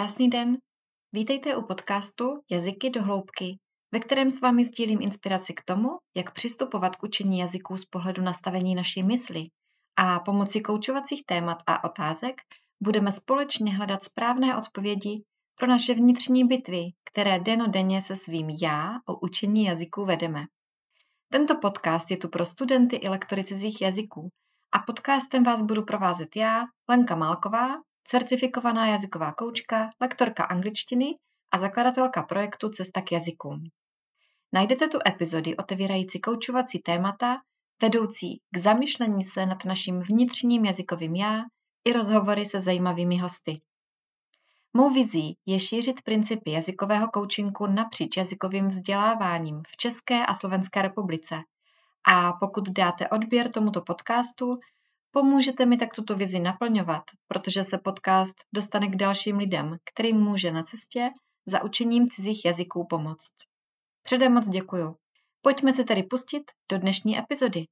Krásný den. Vítejte u podcastu Jazyky do hloubky, ve kterém s vámi sdílím inspiraci k tomu, jak přistupovat k učení jazyků z pohledu nastavení naší mysli a pomocí koučovacích témat a otázek budeme společně hledat správné odpovědi pro naše vnitřní bitvy, které denodenně se svým já o učení jazyků vedeme. Tento podcast je tu pro studenty i lektory cizích jazyků a podcastem vás budu provázet já, Lenka Málková, certifikovaná jazyková koučka, lektorka angličtiny a zakladatelka projektu Cesta k jazykům. Najdete tu epizody otevírající koučovací témata, vedoucí k zamyšlení se nad naším vnitřním jazykovým já i rozhovory se zajímavými hosty. Mou vizí je šířit principy jazykového koučinku napříč jazykovým vzděláváním v České a Slovenské republice. A pokud dáte odběr tomuto podcastu, Pomůžete mi tak tuto vizi naplňovat, protože se podcast dostane k dalším lidem, kterým může na cestě za učením cizích jazyků pomoct. Předem moc děkuju. Pojďme se tedy pustit do dnešní epizody.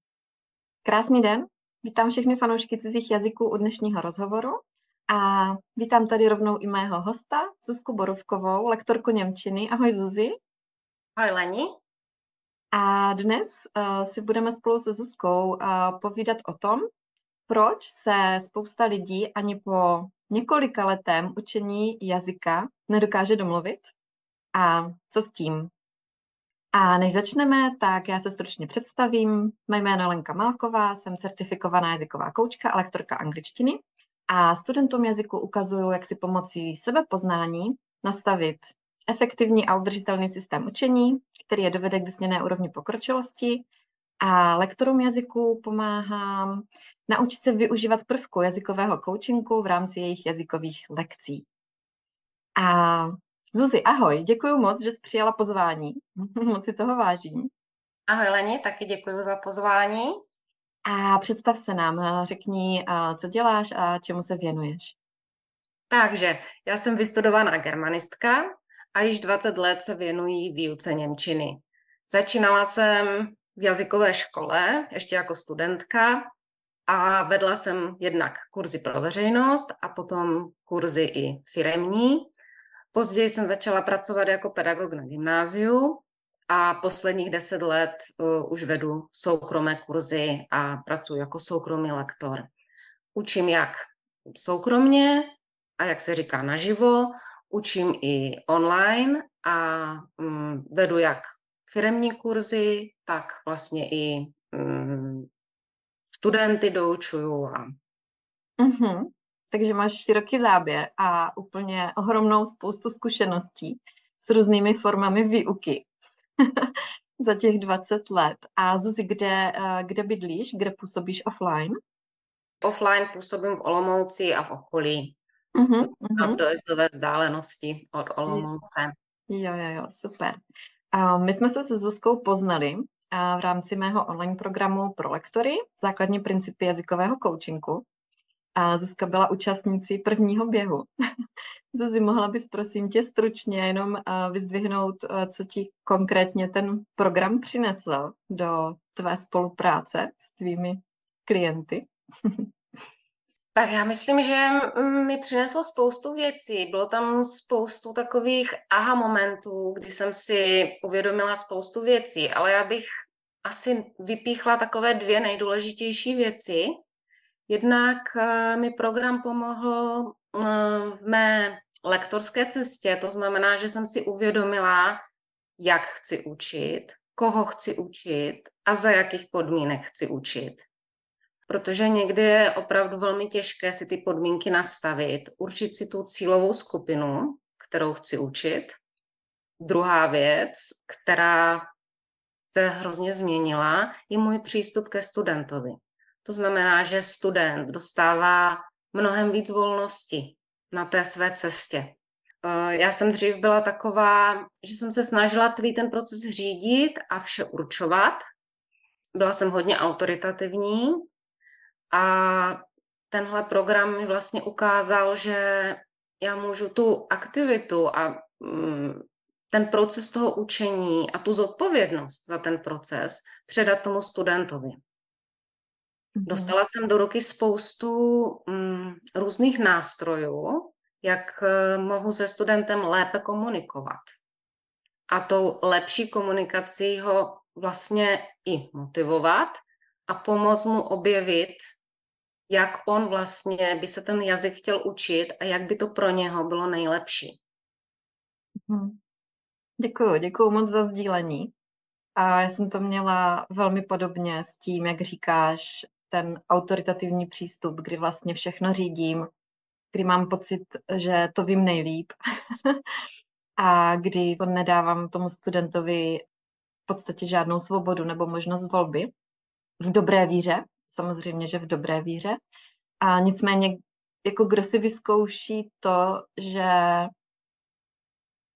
Krásný den, vítám všechny fanoušky cizích jazyků u dnešního rozhovoru a vítám tady rovnou i mého hosta, Zuzku Borovkovou, lektorku Němčiny. Ahoj Zuzi. Ahoj Leni. A dnes uh, si budeme spolu se Zuzkou uh, povídat o tom, proč se spousta lidí ani po několika letém učení jazyka nedokáže domluvit a co s tím. A než začneme, tak já se stručně představím. Mé jméno je Lenka Malková, jsem certifikovaná jazyková koučka a lektorka angličtiny a studentům jazyku ukazuju, jak si pomocí sebepoznání nastavit efektivní a udržitelný systém učení, který je dovede k vysněné úrovni pokročilosti a lektorům jazyku pomáhám naučit se využívat prvku jazykového coachingu v rámci jejich jazykových lekcí. A Zuzi, ahoj, děkuji moc, že jsi přijala pozvání. moc si toho vážím. Ahoj Leni, taky děkuji za pozvání. A představ se nám, řekni, co děláš a čemu se věnuješ. Takže, já jsem vystudovaná germanistka a již 20 let se věnuji výuce Němčiny. Začínala jsem v jazykové škole, ještě jako studentka, a vedla jsem jednak kurzy pro veřejnost a potom kurzy i firemní. Později jsem začala pracovat jako pedagog na gymnáziu a posledních deset let uh, už vedu soukromé kurzy a pracuji jako soukromý lektor. Učím jak soukromně a jak se říká naživo, učím i online a um, vedu jak firemní kurzy, tak vlastně i um, studenty doučuju. A... Mm-hmm. Takže máš široký záběr a úplně ohromnou spoustu zkušeností s různými formami výuky za těch 20 let. A Zuzi, kde, eh, kde bydlíš, kde působíš offline? Offline působím v Olomouci a v okolí. Uh-huh, uh-huh. v dojezdové vzdálenosti od Olomouce. Jo, jo, jo, super. A my jsme se se Zuzkou poznali v rámci mého online programu pro lektory, základní principy jazykového coachingu. A Zuzka byla účastnící prvního běhu. Zuzi, mohla bys prosím tě stručně jenom vyzdvihnout, co ti konkrétně ten program přinesl do tvé spolupráce s tvými klienty? Tak já myslím, že mi přineslo spoustu věcí. Bylo tam spoustu takových aha momentů, kdy jsem si uvědomila spoustu věcí, ale já bych asi vypíchla takové dvě nejdůležitější věci. Jednak eh, mi program pomohl eh, v mé lektorské cestě, to znamená, že jsem si uvědomila, jak chci učit, koho chci učit a za jakých podmínek chci učit protože někdy je opravdu velmi těžké si ty podmínky nastavit, určit si tu cílovou skupinu, kterou chci učit. Druhá věc, která se hrozně změnila, je můj přístup ke studentovi. To znamená, že student dostává mnohem víc volnosti na té své cestě. Eh, já jsem dřív byla taková, že jsem se snažila celý ten proces řídit a vše určovat. Byla jsem hodně autoritativní a tenhle program mi vlastně ukázal, že já můžu tu aktivitu a mm, ten proces toho učení a tu zodpovědnost za ten proces předat tomu studentovi. Mhm. Dostala jsem do ruky spoustu mm, různých nástrojů, jak eh, mohu se studentem lépe komunikovat. A tou lepší komunikací ho vlastně i motivovat a pomoct mu objevit, jak on vlastně by se ten jazyk chtěl učit a jak by to pro něho bylo nejlepší. Hmm. Děkuju, děkuju moc za sdílení. A já jsem to měla velmi podobně s tím, jak říkáš, ten autoritativní přístup, kdy vlastně všechno řídím, kdy mám pocit, že to vím nejlíp a kdy to nedávám tomu studentovi v podstatě žádnou svobodu nebo možnost volby. V dobré víře, samozřejmě, že v dobré víře. A nicméně, jako kdo si vyzkouší to, že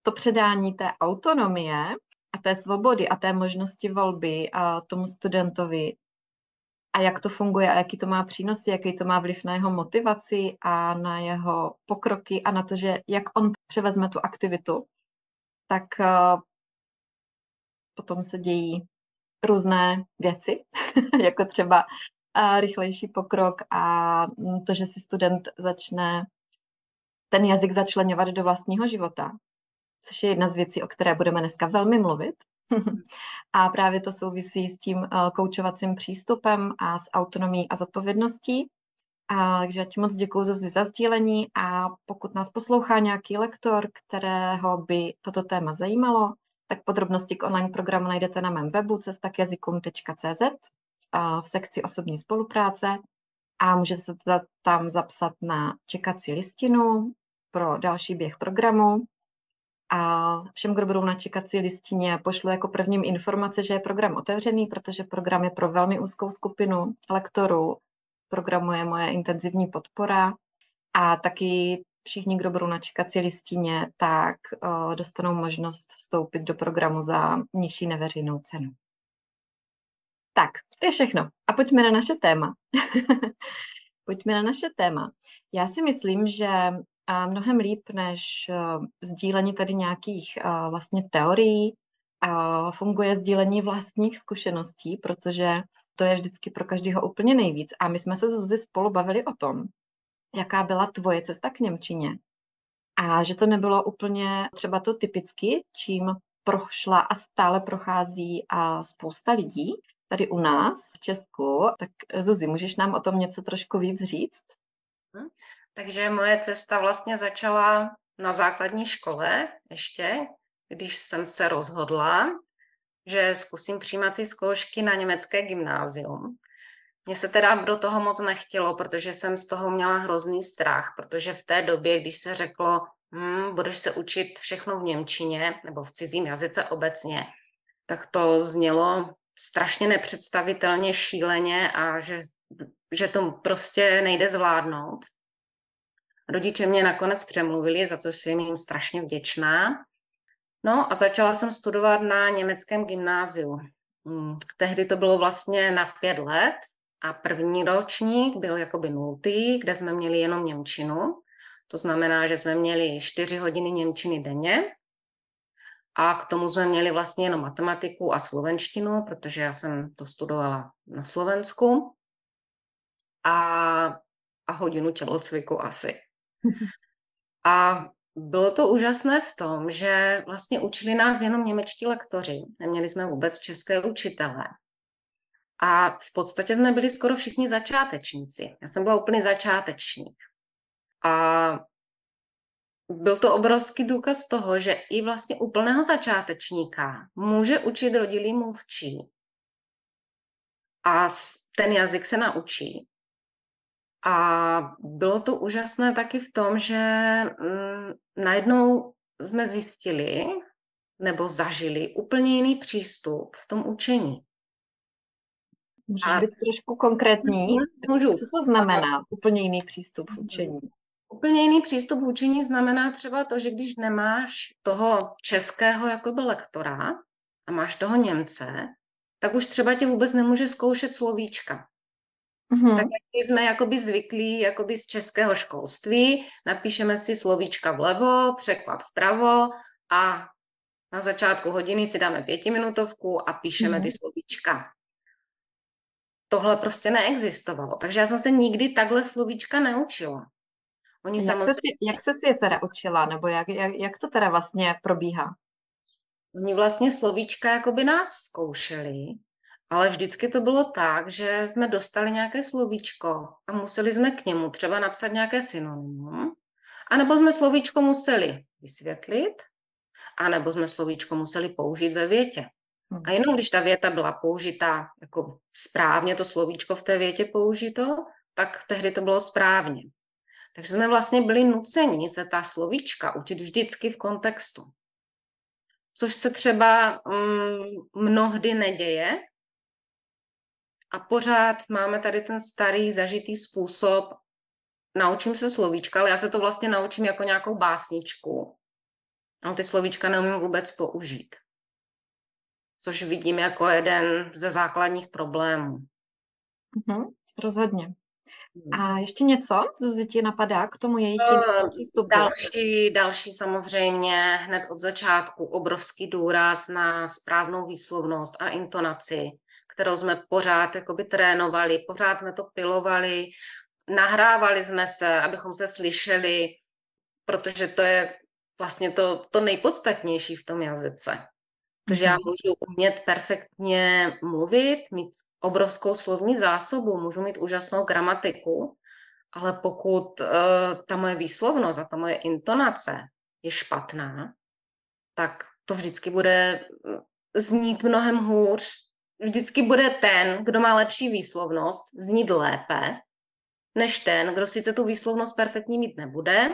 to předání té autonomie a té svobody a té možnosti volby a tomu studentovi a jak to funguje a jaký to má přínosy, jaký to má vliv na jeho motivaci a na jeho pokroky a na to, že jak on převezme tu aktivitu, tak uh, potom se dějí různé věci, jako třeba uh, rychlejší pokrok a to, že si student začne ten jazyk začlenovat do vlastního života, což je jedna z věcí, o které budeme dneska velmi mluvit. a právě to souvisí s tím uh, koučovacím přístupem a s autonomí a zodpovědností. A, takže já ti moc děkuji za, za sdílení a pokud nás poslouchá nějaký lektor, kterého by toto téma zajímalo, tak podrobnosti k online programu najdete na mém webu cestakjazykum.cz v sekci osobní spolupráce a můžete se tam zapsat na čekací listinu pro další běh programu a všem, kdo budou na čekací listině, pošlu jako prvním informace, že je program otevřený, protože program je pro velmi úzkou skupinu lektorů. Programu je moje intenzivní podpora a taky všichni, kdo budou na čekací listině, tak uh, dostanou možnost vstoupit do programu za nižší neveřejnou cenu. Tak, to je všechno. A pojďme na naše téma. pojďme na naše téma. Já si myslím, že mnohem líp než uh, sdílení tady nějakých uh, vlastně teorií funguje sdílení vlastních zkušeností, protože to je vždycky pro každého úplně nejvíc. A my jsme se s Zuzi spolu bavili o tom, jaká byla tvoje cesta k Němčině. A že to nebylo úplně třeba to typicky, čím prošla a stále prochází a spousta lidí tady u nás v Česku. Tak Zuzi, můžeš nám o tom něco trošku víc říct? Hm? Takže moje cesta vlastně začala na základní škole ještě, když jsem se rozhodla, že zkusím přijímací zkoušky na německé gymnázium. Mně se teda do toho moc nechtělo, protože jsem z toho měla hrozný strach, protože v té době, když se řeklo, hm, budeš se učit všechno v Němčině nebo v cizím jazyce obecně, tak to znělo strašně nepředstavitelně šíleně a že, že to prostě nejde zvládnout. Rodiče mě nakonec přemluvili, za což jsem jim strašně vděčná. No a začala jsem studovat na německém gymnáziu. Hmm, tehdy to bylo vlastně na pět let a první ročník byl jakoby nultý, kde jsme měli jenom Němčinu. To znamená, že jsme měli čtyři hodiny Němčiny denně a k tomu jsme měli vlastně jenom matematiku a slovenštinu, protože já jsem to studovala na Slovensku a, a hodinu tělocviku asi. A bylo to úžasné v tom, že vlastně učili nás jenom němečtí lektoři. Neměli jsme vůbec české učitele. A v podstatě jsme byli skoro všichni začátečníci. Já jsem byla úplný začátečník. A byl to obrovský důkaz toho, že i vlastně úplného začátečníka může učit rodilý mluvčí. A ten jazyk se naučí. A bylo to úžasné taky v tom, že mm, najednou jsme zjistili nebo zažili úplně jiný přístup v tom učení. Můžeš a... být trošku konkrétní? Můžu. Co to znamená úplně jiný přístup v učení? Úplně jiný přístup v učení znamená třeba to, že když nemáš toho českého jakoby lektora a máš toho Němce, tak už třeba tě vůbec nemůže zkoušet slovíčka. Mm-hmm. Tak jak jsme jakoby zvyklí jakoby z českého školství, napíšeme si slovíčka vlevo, překlad vpravo a na začátku hodiny si dáme pětiminutovku a píšeme mm-hmm. ty slovíčka. Tohle prostě neexistovalo, takže já jsem se nikdy takhle slovíčka neučila. Oni jak, samozřejmě... se si, jak se si je teda učila, nebo jak, jak, jak to teda vlastně probíhá? Oni vlastně slovíčka jakoby nás zkoušeli, ale vždycky to bylo tak, že jsme dostali nějaké slovíčko a museli jsme k němu třeba napsat nějaké synonymum, anebo jsme slovíčko museli vysvětlit, anebo jsme slovíčko museli použít ve větě. A jenom když ta věta byla použitá jako správně, to slovíčko v té větě použito, tak tehdy to bylo správně. Takže jsme vlastně byli nuceni se ta slovíčka učit vždycky v kontextu. Což se třeba mm, mnohdy neděje. A pořád máme tady ten starý zažitý způsob, naučím se slovíčka, ale já se to vlastně naučím jako nějakou básničku. Ale ty slovíčka neumím vůbec použít. Což vidím jako jeden ze základních problémů. Mm-hmm, rozhodně. A hmm. ještě něco, Zuzi, ti napadá k tomu jejich uh, přístupu? Další, další samozřejmě hned od začátku obrovský důraz na správnou výslovnost a intonaci, kterou jsme pořád jakoby trénovali, pořád jsme to pilovali, nahrávali jsme se, abychom se slyšeli, protože to je vlastně to, to nejpodstatnější v tom jazyce. Protože já mhm. můžu umět perfektně mluvit, mít obrovskou slovní zásobu, můžu mít úžasnou gramatiku, ale pokud uh, ta moje výslovnost a ta moje intonace je špatná, tak to vždycky bude eh, znít mnohem hůř. Vždycky bude ten, kdo má lepší výslovnost, znít lépe, než ten, kdo sice tu výslovnost perfektní mít nebude,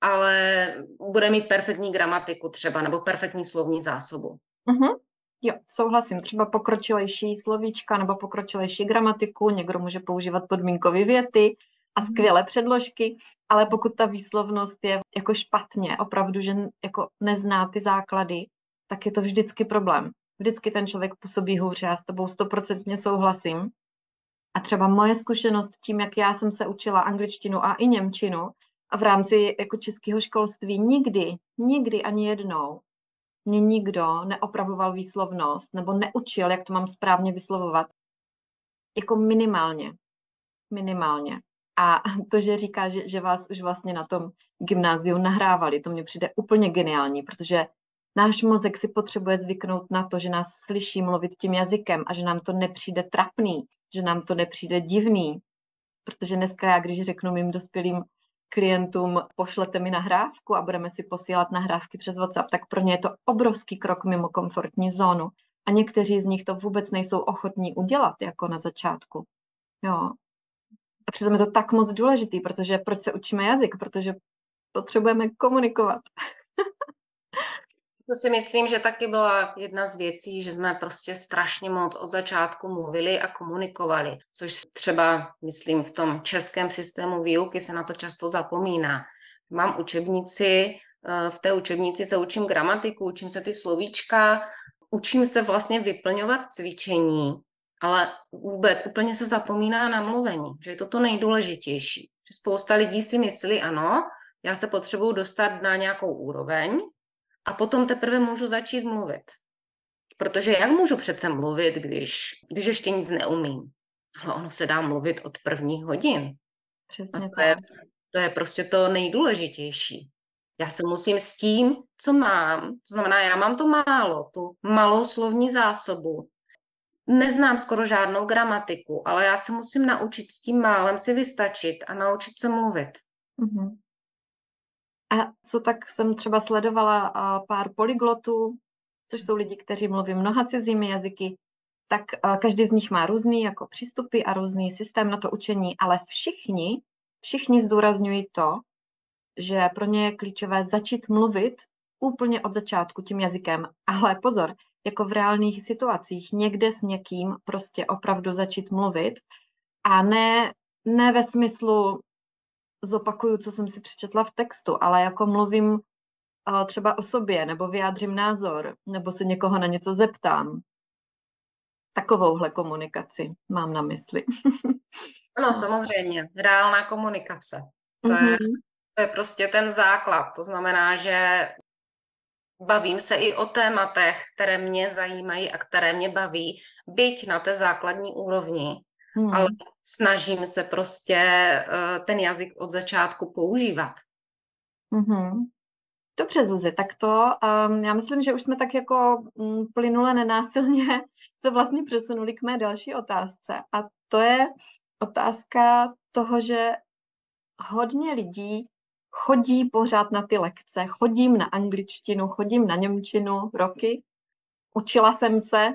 ale bude mít perfektní gramatiku třeba, nebo perfektní slovní zásobu. Uh-huh. Jo, souhlasím. Třeba pokročilejší slovíčka nebo pokročilejší gramatiku, někdo může používat podmínkové věty a mhm. skvělé předložky, ale pokud ta výslovnost je jako špatně, opravdu, že jako nezná ty základy, tak je to vždycky problém. Vždycky ten člověk působí hůř, já s tebou stoprocentně souhlasím. A třeba moje zkušenost tím, jak já jsem se učila angličtinu a i němčinu, a v rámci jako českého školství nikdy, nikdy ani jednou mě nikdo neopravoval výslovnost nebo neučil, jak to mám správně vyslovovat. Jako minimálně. Minimálně. A to, že říká, že, že vás už vlastně na tom gymnáziu nahrávali, to mně přijde úplně geniální, protože náš mozek si potřebuje zvyknout na to, že nás slyší mluvit tím jazykem a že nám to nepřijde trapný, že nám to nepřijde divný. Protože dneska já, když řeknu mým dospělým klientům pošlete mi nahrávku a budeme si posílat nahrávky přes WhatsApp, tak pro ně je to obrovský krok mimo komfortní zónu. A někteří z nich to vůbec nejsou ochotní udělat, jako na začátku. Jo. A přitom je to tak moc důležitý, protože proč se učíme jazyk? Protože potřebujeme komunikovat. To si myslím, že taky byla jedna z věcí, že jsme prostě strašně moc od začátku mluvili a komunikovali, což třeba, myslím, v tom českém systému výuky se na to často zapomíná. Mám učebnici, eh, v té učebnici se učím gramatiku, učím se ty slovíčka, učím se vlastně vyplňovat cvičení, ale vůbec úplně se zapomíná na mluvení, že je to to nejdůležitější. Spousta lidí si myslí, ano, já se potřebuju dostat na nějakou úroveň, a potom teprve můžu začít mluvit. Protože jak můžu přece mluvit, když, když ještě nic neumím? Ale ono se dá mluvit od prvních hodin. Přesně to je, to je prostě to nejdůležitější. Já se musím s tím, co mám, to znamená, já mám to málo, tu malou slovní zásobu, neznám skoro žádnou gramatiku, ale já se musím naučit s tím málem si vystačit a naučit se mluvit. Mm-hmm. A co tak jsem třeba sledovala pár polyglotů, což jsou lidi, kteří mluví mnoha cizími jazyky, tak každý z nich má různý jako přístupy a různý systém na to učení, ale všichni, všichni zdůrazňují to, že pro ně je klíčové začít mluvit úplně od začátku tím jazykem. Ale pozor, jako v reálných situacích, někde s někým prostě opravdu začít mluvit a ne, ne ve smyslu zopakuju, co jsem si přečetla v textu, ale jako mluvím třeba o sobě, nebo vyjádřím názor, nebo se někoho na něco zeptám. Takovouhle komunikaci mám na mysli. ano, samozřejmě. Reálná komunikace. To, mm-hmm. je, mhm. to je prostě ten základ. To znamená, že bavím se i o tématech, které mě zajímají a které mě baví, byť na té základní úrovni, hmm. ale snažím se prostě uh, ten jazyk od začátku používat. Hmm. Dobře, Zuzi, tak to um, já myslím, že už jsme tak jako um, plynule nenásilně se vlastně přesunuli k mé další otázce. A to je otázka toho, že hodně lidí chodí pořád na ty lekce. Chodím na angličtinu, chodím na němčinu roky. Učila jsem se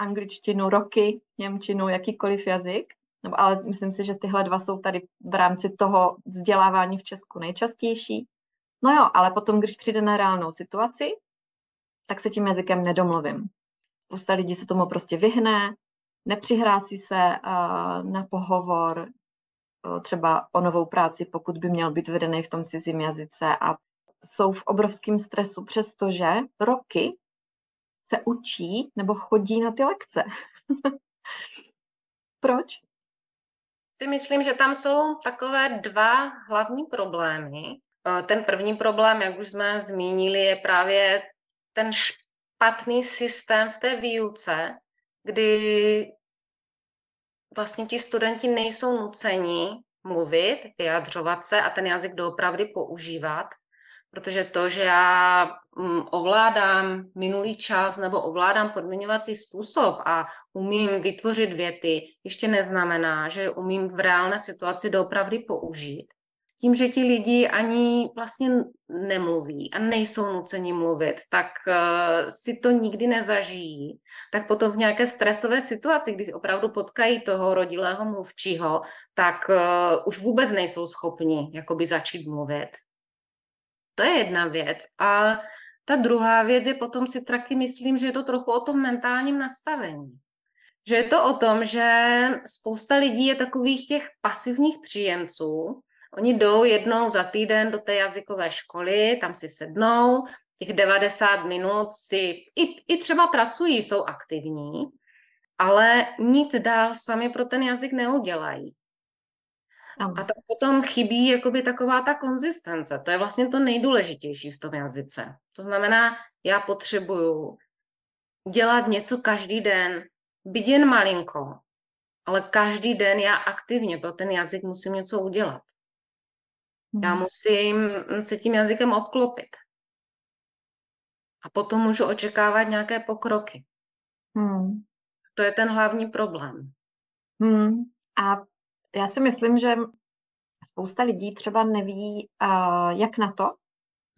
angličtinu roky, němčinu, jakýkoliv jazyk. No, ale myslím si, že tyhle dva jsou tady v rámci toho vzdělávání v Česku nejčastější. No jo, ale potom, když přijde na reálnou situaci, tak se tím jazykem nedomluvím. Spousta lidí se tomu prostě vyhne, nepřihrásí se uh, na pohovor, uh, třeba o novou práci, pokud by měl být vedený v tom cizím jazyce a jsou v obrovském stresu, přestože roky se učí nebo chodí na ty lekce. Proč? Si myslím, že tam jsou takové dva hlavní problémy. Eh, ten první problém, jak už jsme zmínili, je právě ten špatný systém v té výuce, kdy vlastně ti studenti nejsou nuceni mluvit, vyjadřovat se a ten jazyk doopravdy používat, protože to, že já mm, ovládám minulý čas nebo ovládám podmiňovací způsob a umím vytvořit věty, ještě neznamená, že umím v reálné situaci doopravdy použít tím, že ti lidi ani vlastně nemluví a nejsou nuceni mluvit, tak uh, si to nikdy nezažijí, tak potom v nějaké stresové situaci, kdy opravdu potkají toho rodilého mluvčího, tak uh, už vůbec nejsou schopni jakoby začít mluvit. To je jedna věc. A ta druhá věc je potom si taky myslím, že je to trochu o tom mentálním nastavení. Že je to o tom, že spousta lidí je takových těch pasivních příjemců, Oni jdou jednou za týden do té jazykové školy, tam si sednou, těch 90 minut si i, i třeba pracují, jsou aktivní, ale nic dál sami pro ten jazyk neudělají. A tak potom chybí jakoby taková ta konzistence. To je vlastně to nejdůležitější v tom jazyce. To znamená, já potřebuju dělat něco každý den, byť jen malinko, ale každý den já aktivně pro ten jazyk musím něco udělat. Já hmm. musím se tím jazykem obklopit. A potom můžu očekávat nějaké pokroky. Hmm. To je ten hlavní problém. Hmm. A já si myslím, že spousta lidí třeba neví, jak na to,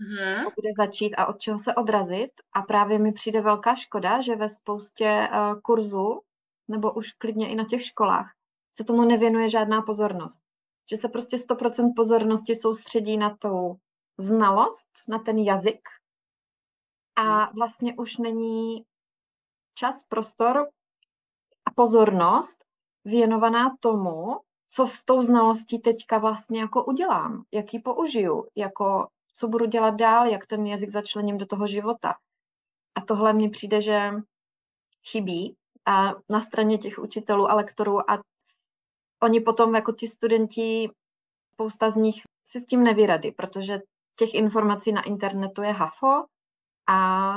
hmm. kde začít a od čeho se odrazit. A právě mi přijde velká škoda, že ve spoustě kurzů, nebo už klidně i na těch školách, se tomu nevěnuje žádná pozornost že se prostě 100% pozornosti soustředí na tu znalost, na ten jazyk a hmm. vlastně už není čas, prostor a pozornost věnovaná tomu, co s tou znalostí teďka vlastně jako udělám, jak ji použiju, jako co budu dělat dál, jak ten jazyk začlením do toho života. A tohle mně přijde, že chybí a na straně těch učitelů a lektorů a oni potom jako ti studenti, spousta z nich si s tím nevyrady, protože těch informací na internetu je hafo a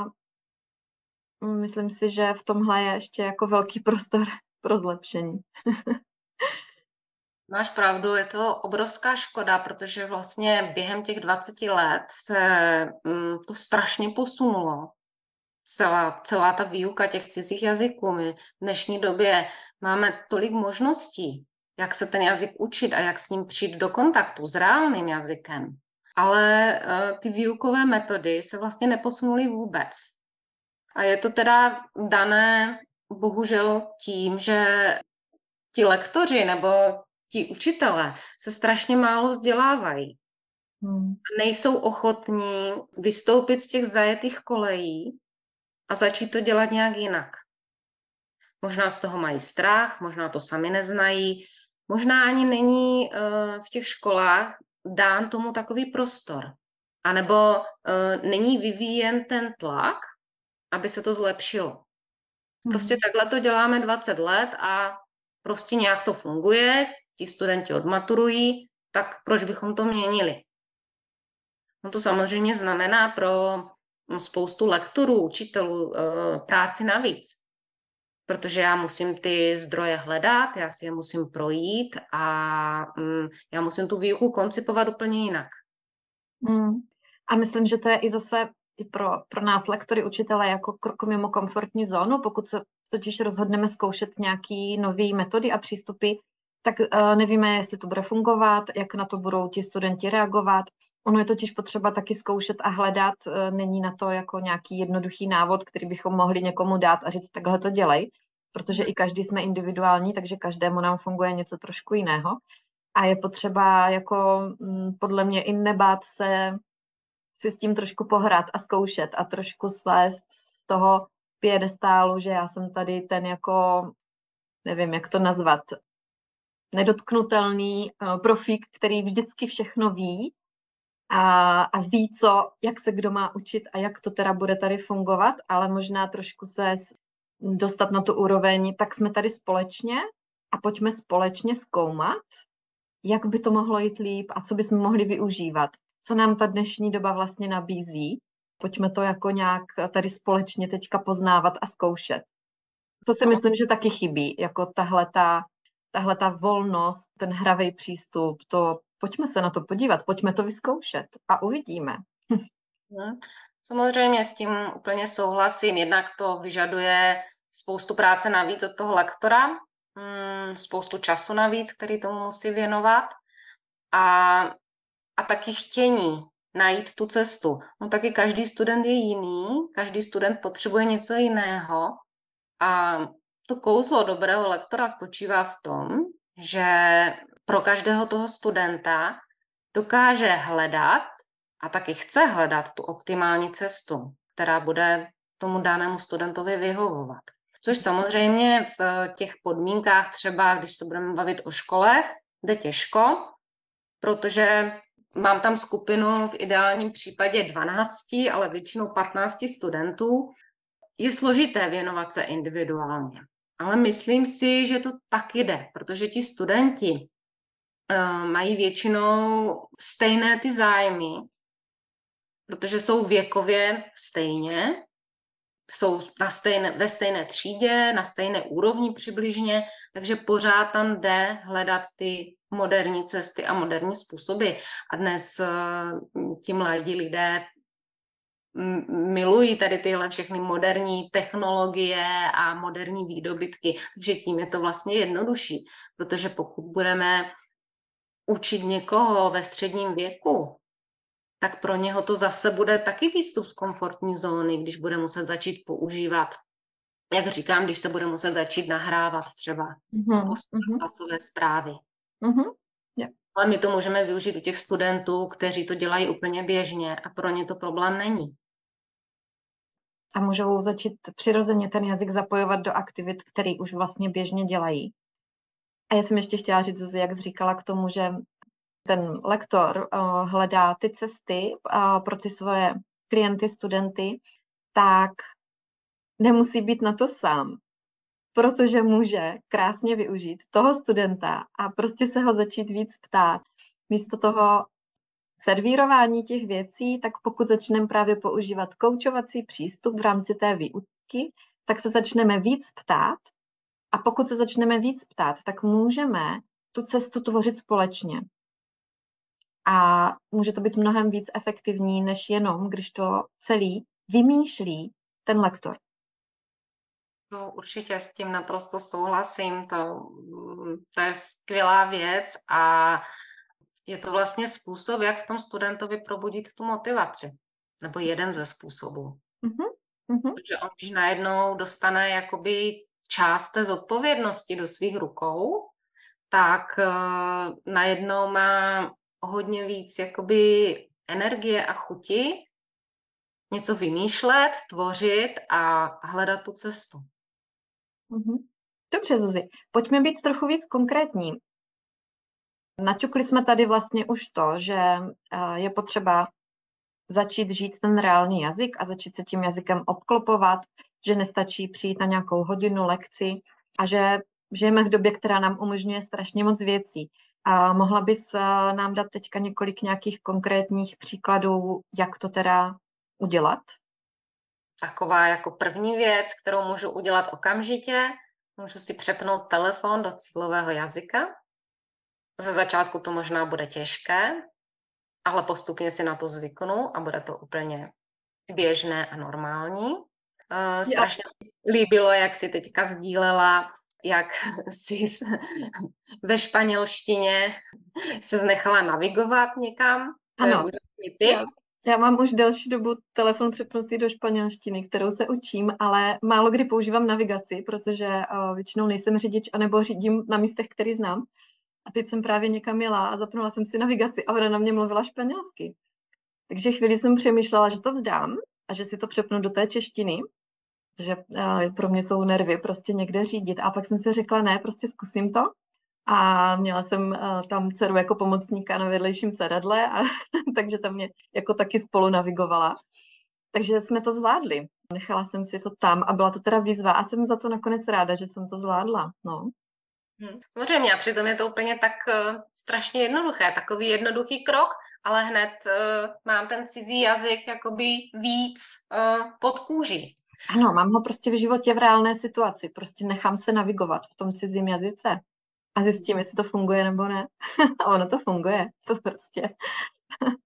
myslím si, že v tomhle je ještě jako velký prostor pro zlepšení. Máš pravdu, je to obrovská škoda, protože vlastně během těch 20 let se mm, to strašně posunulo. Celá, celá ta výuka těch cizích jazyků. My v dnešní době máme tolik možností jak se ten jazyk učit a jak s ním přijít do kontaktu s reálným jazykem. Ale uh, ty výukové metody se vlastně neposunuly vůbec. A je to teda dané bohužel tím, že ti lektoři nebo ti učitelé se strašně málo vzdělávají. Hmm. Nejsou ochotní vystoupit z těch zajetých kolejí a začít to dělat nějak jinak. Možná z toho mají strach, možná to sami neznají, možná ani není uh, v těch školách dán tomu takový prostor. A nebo uh, není vyvíjen ten tlak, aby se to zlepšilo. Hmm. Prostě takhle to děláme 20 let a prostě nějak to funguje, ti studenti odmaturují, tak proč bychom to měnili? No to samozřejmě znamená pro spoustu lektorů, učitelů uh, práci navíc. protože já musím ty zdroje hledat, já si je musím projít a mm, já musím tu výuku koncipovat úplně jinak. Mm. A myslím, že to je i zase i pro, pro nás lektory, učitele jako krok mimo komfortní zónu, pokud se totiž rozhodneme zkoušet nějaký nové metody a přístupy, tak uh, nevíme, jestli to bude fungovat, jak na to budou ti studenti reagovat. Ono je totiž potřeba taky zkoušet a hledat, uh, není na to jako nějaký jednoduchý návod, který bychom mohli někomu dát a říct, takhle to dělej, protože i každý jsme individuální, takže každému nám funguje něco trošku jiného. A je potřeba jako mm, podle mě i nebát se si s tím trošku pohrát a zkoušet a trošku slést z toho piedestálu, že já jsem tady ten jako, nevím, jak to nazvat, nedotknutelný uh, profík, který vždycky všechno ví a, a ví, co, jak se kdo má učit a jak to teda bude tady fungovat, ale možná trošku se dostat na tu úroveň, tak jsme tady společně a pojďme společně zkoumat, jak by to mohlo jít líp a co bychom mohli využívat co nám ta dnešní doba vlastně nabízí. Pojďme to jako nějak tady společně teďka poznávat a zkoušet. To si myslím, že taky chybí, jako tahle ta, tahle ta volnost, ten hravý přístup, to pojďme se na to podívat, pojďme to vyzkoušet a uvidíme. Mhm. Samozřejmě s tím úplně souhlasím. Jednak to vyžaduje spoustu práce navíc od toho lektora, mm, spoustu času navíc, který tomu musí věnovat. A a taky chtění najít tu cestu. No taky každý student je jiný, každý student potřebuje něco jiného a to kouzlo dobrého lektora spočívá v tom, že pro každého toho studenta dokáže hledat a taky chce hledat tu optimální cestu, která bude tomu danému studentovi vyhovovat. Což samozřejmě v těch podmínkách třeba, když se budeme bavit o školech, jde těžko, protože Mám tam skupinu v ideálním případě 12, ale většinou 15 studentů. Je složité věnovat se individuálně, ale myslím si, že to tak jde, protože ti studenti uh, mají většinou stejné ty zájmy, protože jsou věkově stejně, jsou na stejné, ve stejné třídě, na stejné úrovni přibližně, takže pořád tam jde hledat ty moderní cesty a moderní způsoby. A dnes eh, ti mladí lidé milují tady tyhle všechny moderní technologie a moderní výdobytky, takže tím je to vlastně jednodušší, protože pokud budeme učit někoho ve středním věku, tak pro něho to zase bude taky výstup z komfortní zóny, když bude muset začít používat, jak říkám, když se bude muset začít nahrávat třeba mm-hmm. pracové zprávy. Mm-hmm. Yeah. Ale my to můžeme využít u těch studentů, kteří to dělají úplně běžně a pro ně to problém není. A můžou začít přirozeně ten jazyk zapojovat do aktivit, které už vlastně běžně dělají. A já jsem ještě chtěla říct, Zuzi, jak jsi říkala k tomu, že ten lektor uh, hledá ty cesty uh, pro ty svoje klienty, studenty, tak nemusí být na to sám, protože může krásně využít toho studenta a prostě se ho začít víc ptát. Místo toho servírování těch věcí, tak pokud začneme právě používat koučovací přístup v rámci té výuky, tak se začneme víc ptát. A pokud se začneme víc ptát, tak můžeme tu cestu tvořit společně. A může to být mnohem víc efektivní, než jenom, když to celý vymýšlí ten lektor. No, určitě s tím naprosto souhlasím, to, to je skvělá věc a je to vlastně způsob, jak v tom studentovi probudit tu motivaci, nebo jeden ze způsobů. Mm-hmm. Protože on, když najednou dostane jakoby část té zodpovědnosti do svých rukou, tak uh, najednou má hodně víc jakoby energie a chuti něco vymýšlet, tvořit a hledat tu cestu. Mhm. Dobře, Zuzi, pojďme být trochu víc konkrétní. Naťukli jsme tady vlastně už to, že eh, je potřeba začít žít ten reálný jazyk a začít se tím jazykem obklopovat, že nestačí přijít na nějakou hodinu lekci a že žijeme v době, která nám umožňuje strašně moc věcí. A mohla bys eh, nám dát teďka několik nějakých konkrétních příkladů, jak to teda udělat? taková jako první věc, kterou můžu udělat okamžitě. Můžu si přepnout telefon do cílového jazyka. Ze začátku to možná bude těžké, ale postupně si na to zvyknu a bude to úplně běžné a normální. Uh, strašně líbilo, jak si teďka sdílela, jak si ve španělštině se znechala navigovat někam. Ano. Já, já mám už delší dobu telefon přepnutý do španělštiny, kterou se učím, ale málo kdy používám navigaci, protože uh, většinou nejsem řidič anebo řídím na místech, který znám. A teď jsem právě někam jela a zapnula jsem si navigaci a ona na mě mluvila španělsky. Takže chvíli jsem přemýšlela, že to vzdám a že si to přepnu do té češtiny, protože uh, pro mě jsou nervy prostě někde řídit. A pak jsem si řekla, ne, prostě zkusím to. A měla jsem uh, tam dceru jako pomocníka na vedlejším sedadle, a, takže tam mě jako taky spolu navigovala. Takže jsme to zvládli. Nechala jsem si to tam a byla to teda výzva a jsem za to nakonec ráda, že jsem to zvládla. No. Hmm. Samozřejmě a přitom je to úplně tak uh, strašně jednoduché, takový jednoduchý krok, ale hned uh, mám ten cizí jazyk jakoby víc uh, pod kůží. Ano, mám ho prostě v životě v reálné situaci, prostě nechám se navigovat v tom cizím jazyce a zjistím, jestli to funguje nebo ne. a ono to funguje, to prostě.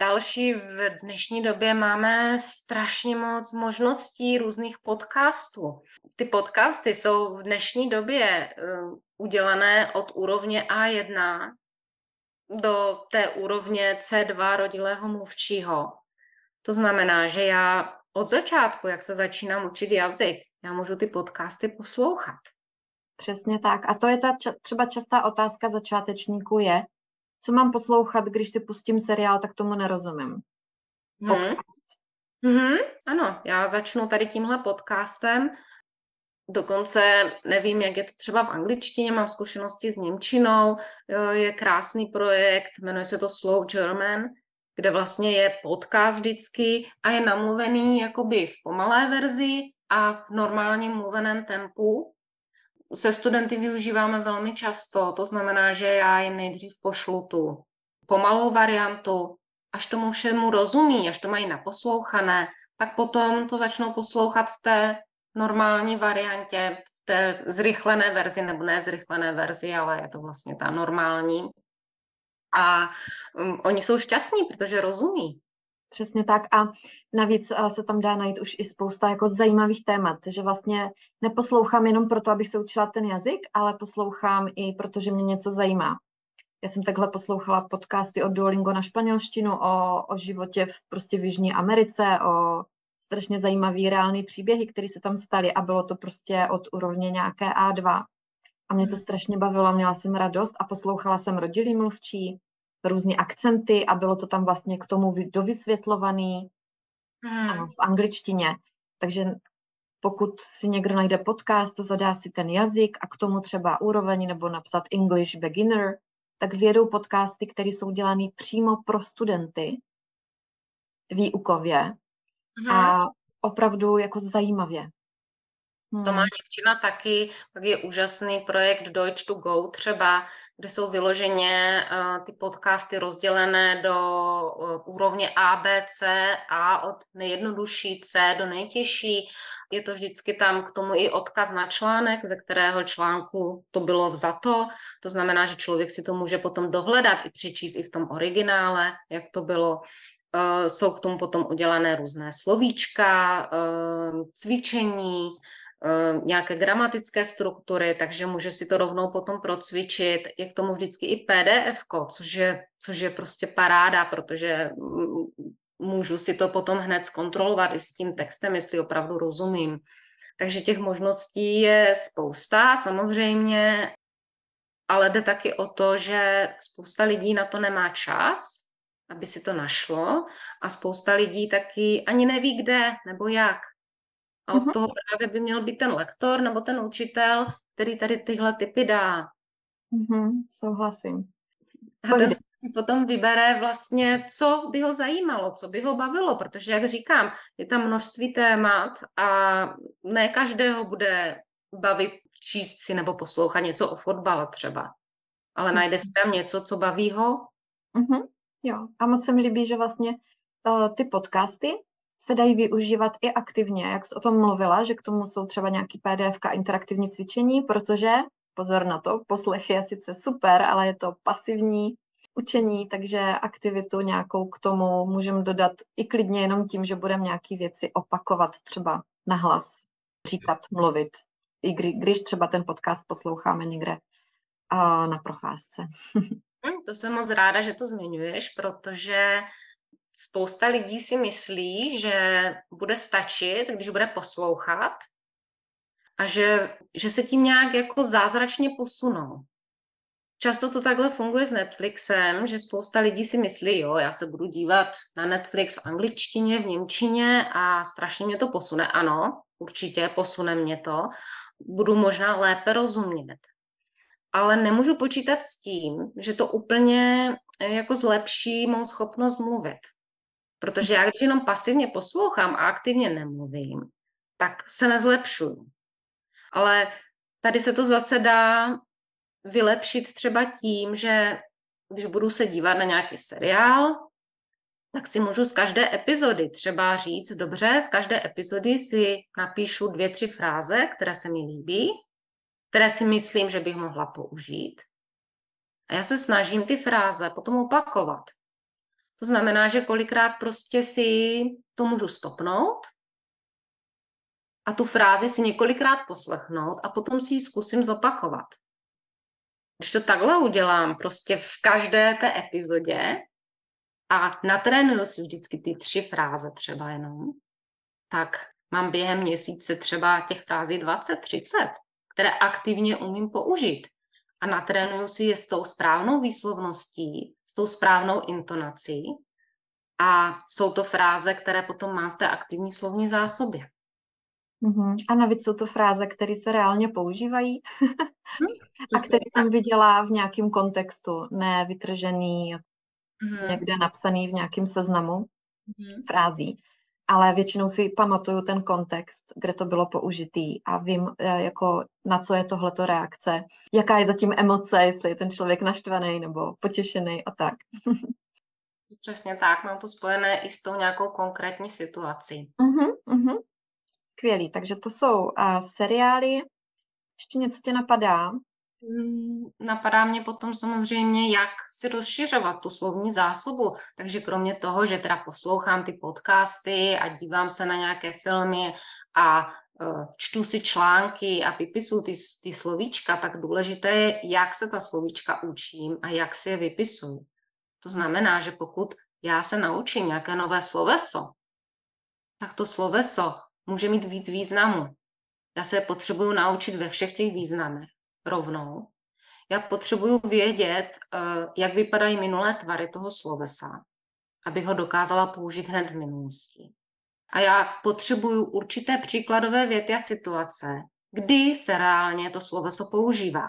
Další v dnešní době máme strašně moc možností různých podcastů. Ty podcasty jsou v dnešní době uh, udělané od úrovně A1 do té úrovně C2 rodilého mluvčího. To znamená, že já od začátku, jak se začínám učit jazyk, já můžu ty podcasty poslouchat. Přesně tak. A to je ta třeba častá otázka začátečníků je, co mám poslouchat, když si pustím seriál, tak tomu nerozumím. Hmm. Podcast. Mm-hmm. Ano, já začnu tady tímhle podcastem. Dokonce nevím, jak je to třeba v angličtině, mám zkušenosti s Němčinou, je krásný projekt, jmenuje se to Slow German, kde vlastně je podcast vždycky a je namluvený jakoby v pomalé verzi a v normálním mluveném tempu se studenty využíváme velmi často, to znamená, že já jim nejdřív pošlu tu pomalou variantu, až tomu všemu rozumí, až to mají naposlouchané, tak potom to začnou poslouchat v té normální variantě, v té zrychlené verzi, nebo ne zrychlené verzi, ale je to vlastně ta normální. A um, oni jsou šťastní, protože rozumí. Přesně tak a navíc se tam dá najít už i spousta jako zajímavých témat, že vlastně neposlouchám jenom proto, abych se učila ten jazyk, ale poslouchám i proto, že mě něco zajímá. Já jsem takhle poslouchala podcasty od Duolingo na španělštinu o, o životě v, prostě v Jižní Americe, o strašně zajímavý reálný příběhy, které se tam staly a bylo to prostě od úrovně nějaké A2. A mě to hmm. strašně bavilo, měla jsem radost a poslouchala jsem rodilý mluvčí, různé akcenty a bylo to tam vlastně k tomu dovysvětlovaný hmm. v angličtině. Takže pokud si někdo najde podcast, zadá si ten jazyk a k tomu třeba úroveň nebo napsat English beginner, tak vědou podcasty, které jsou dělané přímo pro studenty výukově hmm. a opravdu jako zajímavě. Hmm. To má Němčina taky, tak je úžasný projekt Deutsch to Go třeba, kde jsou vyloženě uh, ty podcasty rozdělené do uh, úrovně A, B, C, A od nejjednodušší C do nejtěžší. Je to vždycky tam k tomu i odkaz na článek, ze kterého článku to bylo vzato. To znamená, že člověk si to může potom dohledat i přečíst i v tom originále, jak to bylo. Uh, jsou k tomu potom udělané různé slovíčka, uh, cvičení, Eh, nějaké gramatické struktury, takže může si to rovnou potom procvičit. Je k tomu vždycky i PDF, což je, což je prostě paráda, protože můžu si to potom hned zkontrolovat i s tím textem, jestli opravdu rozumím. Takže těch možností je spousta samozřejmě, ale jde taky o to, že spousta lidí na to nemá čas, aby si to našlo a spousta lidí taky ani neví kde nebo jak. A od toho právě by měl být ten lektor nebo ten učitel, který tady tyhle typy dá. Uh-huh, souhlasím. A ten si potom vybere vlastně, co by ho zajímalo, co by ho bavilo, protože, jak říkám, je tam množství témat a ne každého bude bavit číst si nebo poslouchat něco o fotbale třeba. Ale najde si tam něco, co baví ho. Uh-huh, jo, a moc se mi líbí, že vlastně uh, ty podcasty se dají využívat i aktivně, jak jsi o tom mluvila, že k tomu jsou třeba nějaký PDF a interaktivní cvičení, protože, pozor na to, poslech je sice super, ale je to pasivní učení, takže aktivitu nějakou k tomu můžeme dodat i klidně jenom tím, že budeme nějaké věci opakovat třeba nahlas, říkat, mluvit, i kdy, když třeba ten podcast posloucháme někde a na procházce. Hm, to jsem moc ráda, že to zmiňuješ, protože spousta lidí si myslí, že bude stačit, když bude poslouchat a že, že se tím nějak jako zázračně posunou. Často to takhle funguje s Netflixem, že spousta lidí si myslí, jo, já se budu dívat na Netflix v angličtině, v němčině a strašně mě to posune. Ano, určitě posune mě to. Budu možná lépe rozumět. Ale nemůžu počítat s tím, že to úplně jako zlepší mou schopnost mluvit. Protože já, když jenom pasivně poslouchám a aktivně nemluvím, tak se nezlepšuju. Ale tady se to zase dá vylepšit třeba tím, že když budu se dívat na nějaký seriál, tak si můžu z každé epizody třeba říct, dobře, z každé epizody si napíšu dvě, tři fráze, které se mi líbí, které si myslím, že bych mohla použít. A já se snažím ty fráze potom opakovat. To znamená, že kolikrát prostě si to můžu stopnout a tu frázi si několikrát poslechnout a potom si ji zkusím zopakovat. Když to takhle udělám prostě v každé té epizodě a natrénuju si vždycky ty tři fráze třeba jenom, tak mám během měsíce třeba těch frází 20, 30, které aktivně umím použít. A natrénuju si je s tou správnou výslovností, tou správnou intonací. A jsou to fráze, které potom mám v té aktivní slovní zásobě. Mm-hmm. A navíc jsou to fráze, které se reálně používají hm, a které jsem viděla v nějakém kontextu, ne vytržený, mm-hmm. někde napsaný v nějakém seznamu mm-hmm. frází. Ale většinou si pamatuju ten kontext, kde to bylo použitý a vím, e, jako na co je tohleto reakce, jaká je zatím emoce, jestli je ten člověk naštvaný nebo potěšený a tak. Přesně tak, mám to spojené i s tou nějakou konkrétní situací. Uh-huh, uh-huh. Skvělý, takže to jsou uh, seriály. Ještě něco tě napadá? Napadá mě potom samozřejmě, jak si rozšiřovat tu slovní zásobu. Takže kromě toho, že teda poslouchám ty podcasty a dívám se na nějaké filmy a uh, čtu si články a vypisuju ty, ty slovíčka, tak důležité je, jak se ta slovíčka učím a jak si je vypisuju. To znamená, že pokud já se naučím nějaké nové sloveso, tak to sloveso může mít víc významů. Já se potřebuju naučit ve všech těch významech rovnou. Já potřebuju vědět, eh, jak vypadají minulé tvary toho slovesa, abych ho dokázala použít hned v minulosti. A já potřebuju určité příkladové věty a situace, kdy se reálně to sloveso používá.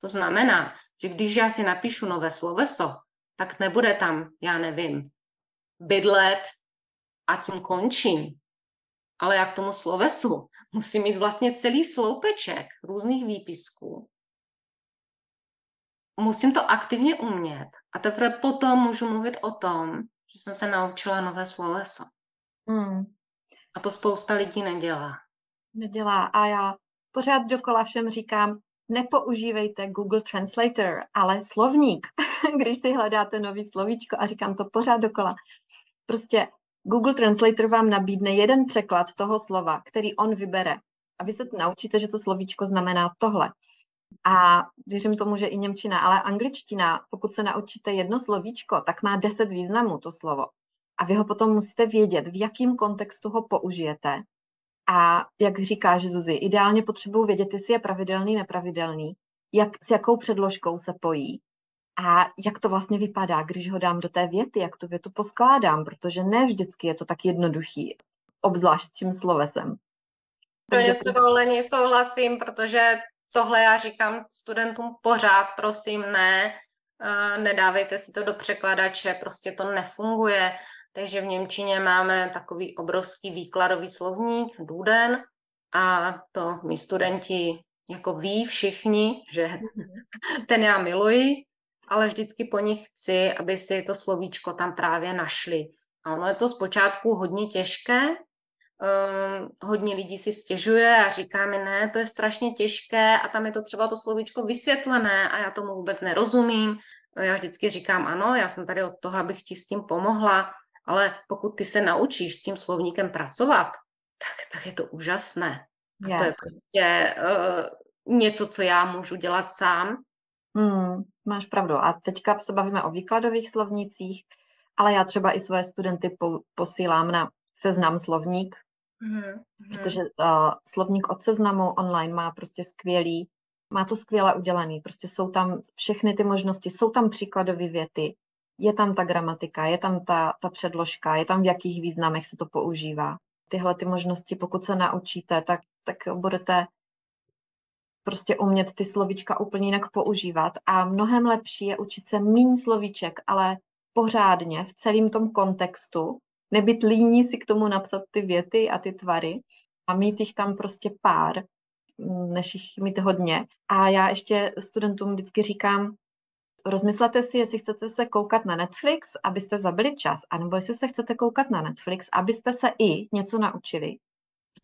To znamená, že když já si napíšu nové sloveso, tak nebude tam, já nevím, bydlet a tím končím ale já k tomu slovesu musím mít vlastně celý sloupeček různých výpisků. Musím to aktivně umět a teprve potom můžu mluvit o tom, že jsem se naučila nové sloveso. Hmm. A to spousta lidí nedělá. Nedělá a já pořád dokola všem říkám, nepoužívejte Google Translator, ale slovník, když si hledáte nový slovíčko a říkám to pořád dokola. Prostě Google Translator vám nabídne jeden překlad toho slova, který on vybere. A vy se naučíte, že to slovíčko znamená tohle. A věřím tomu, že i Němčina, ale angličtina, pokud se naučíte jedno slovíčko, tak má deset významů to slovo. A vy ho potom musíte vědět, v jakém kontextu ho použijete. A jak říkáš, Zuzi, ideálně potřebuji vědět, jestli je pravidelný, nepravidelný, jak, s jakou předložkou se pojí, a jak to vlastně vypadá, když ho dám do té věty, jak tu větu poskládám, protože ne vždycky je to tak jednoduchý, obzvlášť tím slovesem. Takže s dovoleně souhlasím, protože tohle já říkám studentům pořád, prosím, ne, nedávejte si to do překladače, prostě to nefunguje. Takže v Němčině máme takový obrovský výkladový slovník, Duden, a to my studenti jako ví všichni, že ten já miluji, ale vždycky po nich chci, aby si to slovíčko tam právě našli A ono je to zpočátku hodně těžké, Um, hodně lidí si stěžuje a říká mi, ne, to je strašně těžké a tam je to třeba to slovíčko vysvětlené a já tomu vůbec nerozumím. Já vždycky říkám, ano, já jsem tady od toho, abych ti s tím pomohla, ale pokud ty se naučíš s tím slovníkem pracovat, tak, tak je to úžasné. A yeah. to je prostě uh, něco, co já můžu dělat sám. Hmm, máš pravdu. A teďka se bavíme o výkladových slovnicích, ale já třeba i svoje studenty po, posílám na seznam slovník, mm-hmm. protože uh, slovník od seznamu online má prostě skvělý, má to skvěle udělaný, prostě jsou tam všechny ty možnosti, jsou tam příkladové věty, je tam ta gramatika, je tam ta, ta předložka, je tam v jakých významech se to používá. Tyhle ty možnosti, pokud se naučíte, tak, tak budete prostě umět ty slovíčka úplně jinak používat a mnohem lepší je učit se méně slovíček, ale pořádně v celém tom kontextu, nebyt líní si k tomu napsat ty věty a ty tvary a mít jich tam prostě pár, mm, než jich mít hodně. A já ještě studentům vždycky říkám, rozmyslete si, jestli chcete se koukat na Netflix, abyste zabili čas, anebo jestli se chcete koukat na Netflix, abyste se i něco naučili.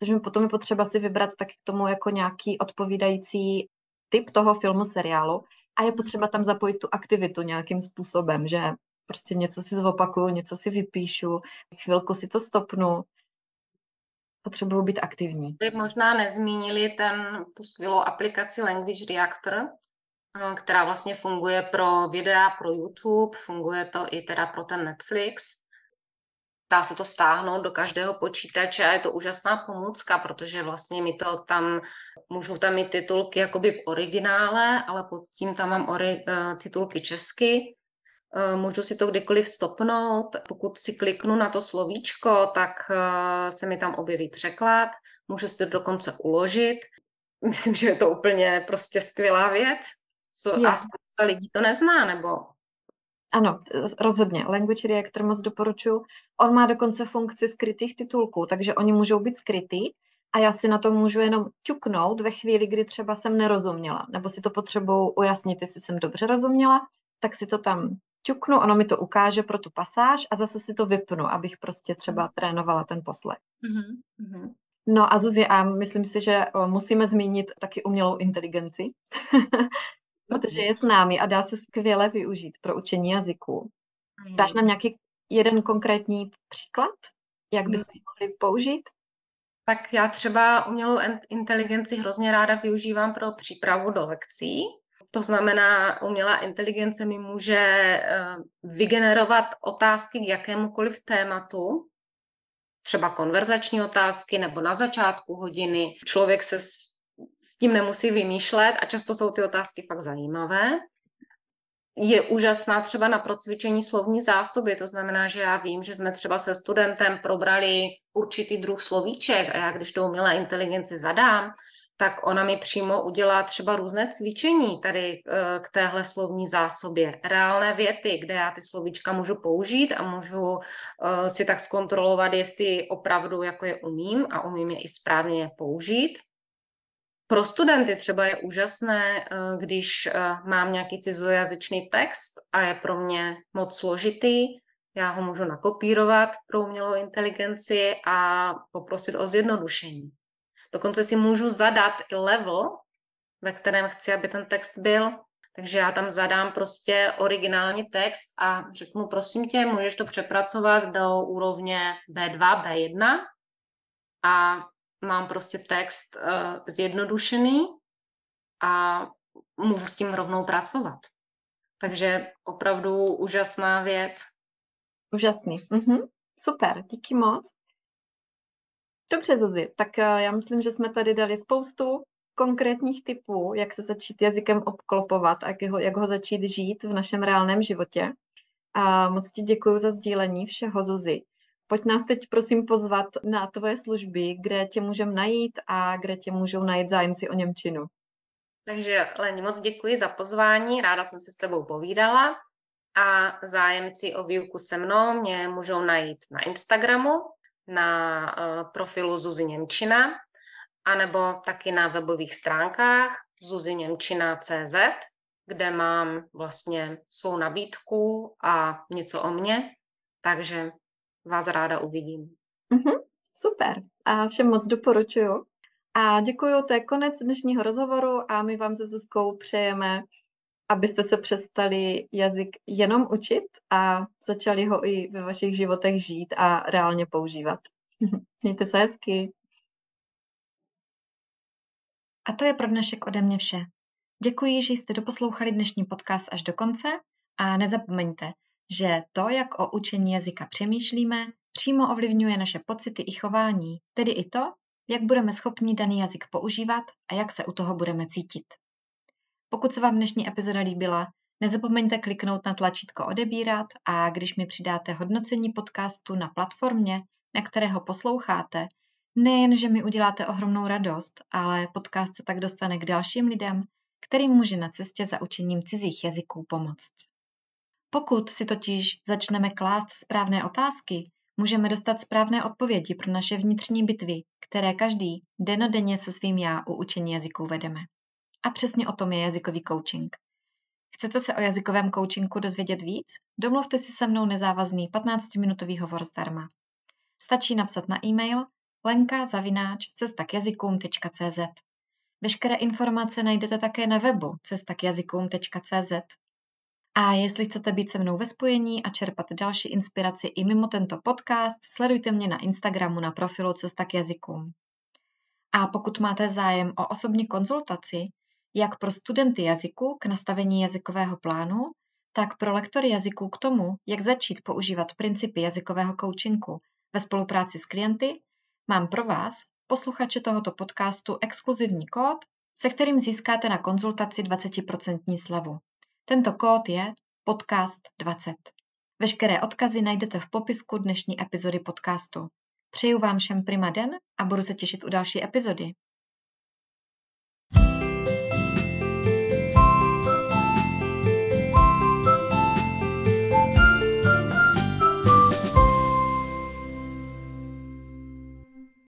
Protože potom je potřeba si vybrat tak k tomu jako nějaký odpovídající typ toho filmu, seriálu a je potřeba tam zapojit tu aktivitu nějakým způsobem, že prostě něco si zopakuju, něco si vypíšu, chvilku si to stopnu. Potřebuju být aktivní. By možná nezmínili ten, tu skvělou aplikaci Language Reactor, eh, která vlastně funguje pro videa, pro YouTube, funguje to i teda pro ten Netflix. Dá se to stáhnout do každého počítače a je to úžasná pomůcka, protože vlastně mi to tam, můžu tam mít titulky jakoby v originále, ale pod tím tam mám ori, uh, titulky česky Eh, můžu si to kdykoliv stopnout. Pokud si kliknu na to slovíčko, tak eh, se mi tam objeví překlad. Můžu si to dokonce uložit. Myslím, že je to úplně prostě skvělá věc. Co, a spousta lidí to nezná, nebo ano, rozhodně. Language Reactor moc doporučuji. On má dokonce funkci skrytých titulků, takže oni můžou být skrytý a já si na to můžu jenom ťuknout ve chvíli, kdy třeba jsem nerozuměla, nebo si to potřebuji ujasnit, jestli jsem dobře rozuměla, tak si to tam ťuknu, ono mi to ukáže pro tu pasáž a zase si to vypnu, abych prostě třeba trénovala ten poslech. Mm-hmm. No a Zuzi, a myslím si, že musíme zmínit taky umělou inteligenci, protože je s námi a dá se skvěle využít pro učení jazyků. Mm. Dáš nám nějaký jeden konkrétní příklad, jak bychom ji mohli použít? Tak já třeba umělou inteligenci hrozně ráda využívám pro přípravu do lekcí, to znamená, umělá inteligence mi může eh, vygenerovat otázky k jakémukoliv tématu, třeba konverzační otázky nebo na začátku hodiny. Člověk se tím nemusí vymýšlet a často jsou ty otázky fakt zajímavé. Je úžasná třeba na procvičení slovní zásoby, to znamená, že já vím, že jsme třeba se studentem probrali určitý druh slovíček a já když to umělé inteligenci zadám, tak ona mi přímo udělá třeba různé cvičení tady eh, k téhle slovní zásobě. Reálné věty, kde já ty slovíčka můžu použít a můžu eh, si tak zkontrolovat, jestli opravdu jako je umím a umím je i správně použít. Pro studenty třeba je úžasné, eh, když mám nějaký cizojazyčný text a je pro mě moc složitý, já ho můžu nakopírovat pro umělou inteligenci a poprosit o zjednodušení. Dokonce si můžu zadat i level, ve kterém chci, aby ten text byl. Takže já tam zadám prostě originální text a řeknu, prosím tě, můžeš to přepracovat do úrovně B2, B1 a mám prostě text uh, zjednodušený a můžu s tím rovnou pracovat. Takže opravdu úžasná věc. Úžasný. Mhm. Super, díky moc. Dobře, Zuzi, tak eh, já myslím, že jsme tady dali spoustu konkrétních typů, jak se začít jazykem obklopovat a jak ho, jak ho začít žít v našem reálném životě. A moc ti děkuji za sdílení všeho, Zuzi. Pojď nás teď prosím pozvat na tvoje služby, kde tě můžeme najít a kde tě můžou najít zájemci o Němčinu. Takže Leni, moc děkuji za pozvání, ráda jsem se s tebou povídala a zájemci o výuku se mnou mě můžou najít na Instagramu na uh, profilu Zuzi Němčina, anebo taky na webových stránkách zuziněmčina.cz, kde mám vlastně svou nabídku a něco o mně. Takže vás ráda uvidím. Mm-hmm, super. A všem moc doporučuju. A děkuji, to je konec dnešního rozhovoru a my vám se Zuzkou přejeme, abyste se přestali jazyk jenom učit a začali ho i ve vašich životech žít a reálně používat. Mějte se hezky. A to je pro dnešek ode mě vše. Děkuji, že jste doposlouchali dnešní podcast až do konce a nezapomeňte, že to, jak o učení jazyka přemýšlíme, přímo ovlivňuje naše pocity i chování, tedy i to, jak budeme schopni daný jazyk používat a jak se u toho budeme cítit. Pokud se vám dnešní epizoda líbila, nezapomeňte kliknout na tlačítko odebírat a když mi přidáte hodnocení podcastu na platformě, na kterého posloucháte, nejen, že mi uděláte ohromnou radost, ale podcast se tak dostane k dalším lidem, kterým může na cestě za učením cizích jazyků pomoct. Pokud si totiž začneme klást správné otázky, můžeme dostat správné odpovědi pro naše vnitřní bitvy, které každý denodenně se svým já u učení jazyků vedeme. A přesně o tom je jazykový coaching. Chcete se o jazykovém coachingu dozvědět víc? Domluvte si se mnou nezávazný 15-minutový hovor zdarma. Stačí napsat na e-mail lenka zavináč cestakjazykům.cz. Veškeré informace najdete také na webu cestakjazykům.cz. A jestli chcete být se mnou ve spojení a čerpat další inspiraci i mimo tento podcast, sledujte mě na Instagramu na profilu Cesta k jazykům. A pokud máte zájem o osobní konzultaci, jak pro studenty jazyku k nastavení jazykového plánu, tak pro lektory jazyků k tomu, jak začít používat principy jazykového coachingu ve spolupráci s klienty, mám pro vás, posluchače tohoto podcastu, exkluzivní kód, se kterým získáte na konzultaci 20% slavu. Tento kód je podcast 20. Veškeré odkazy najdete v popisku dnešní epizody podcastu. Přeju vám všem prima den a budu se těšit u další epizody.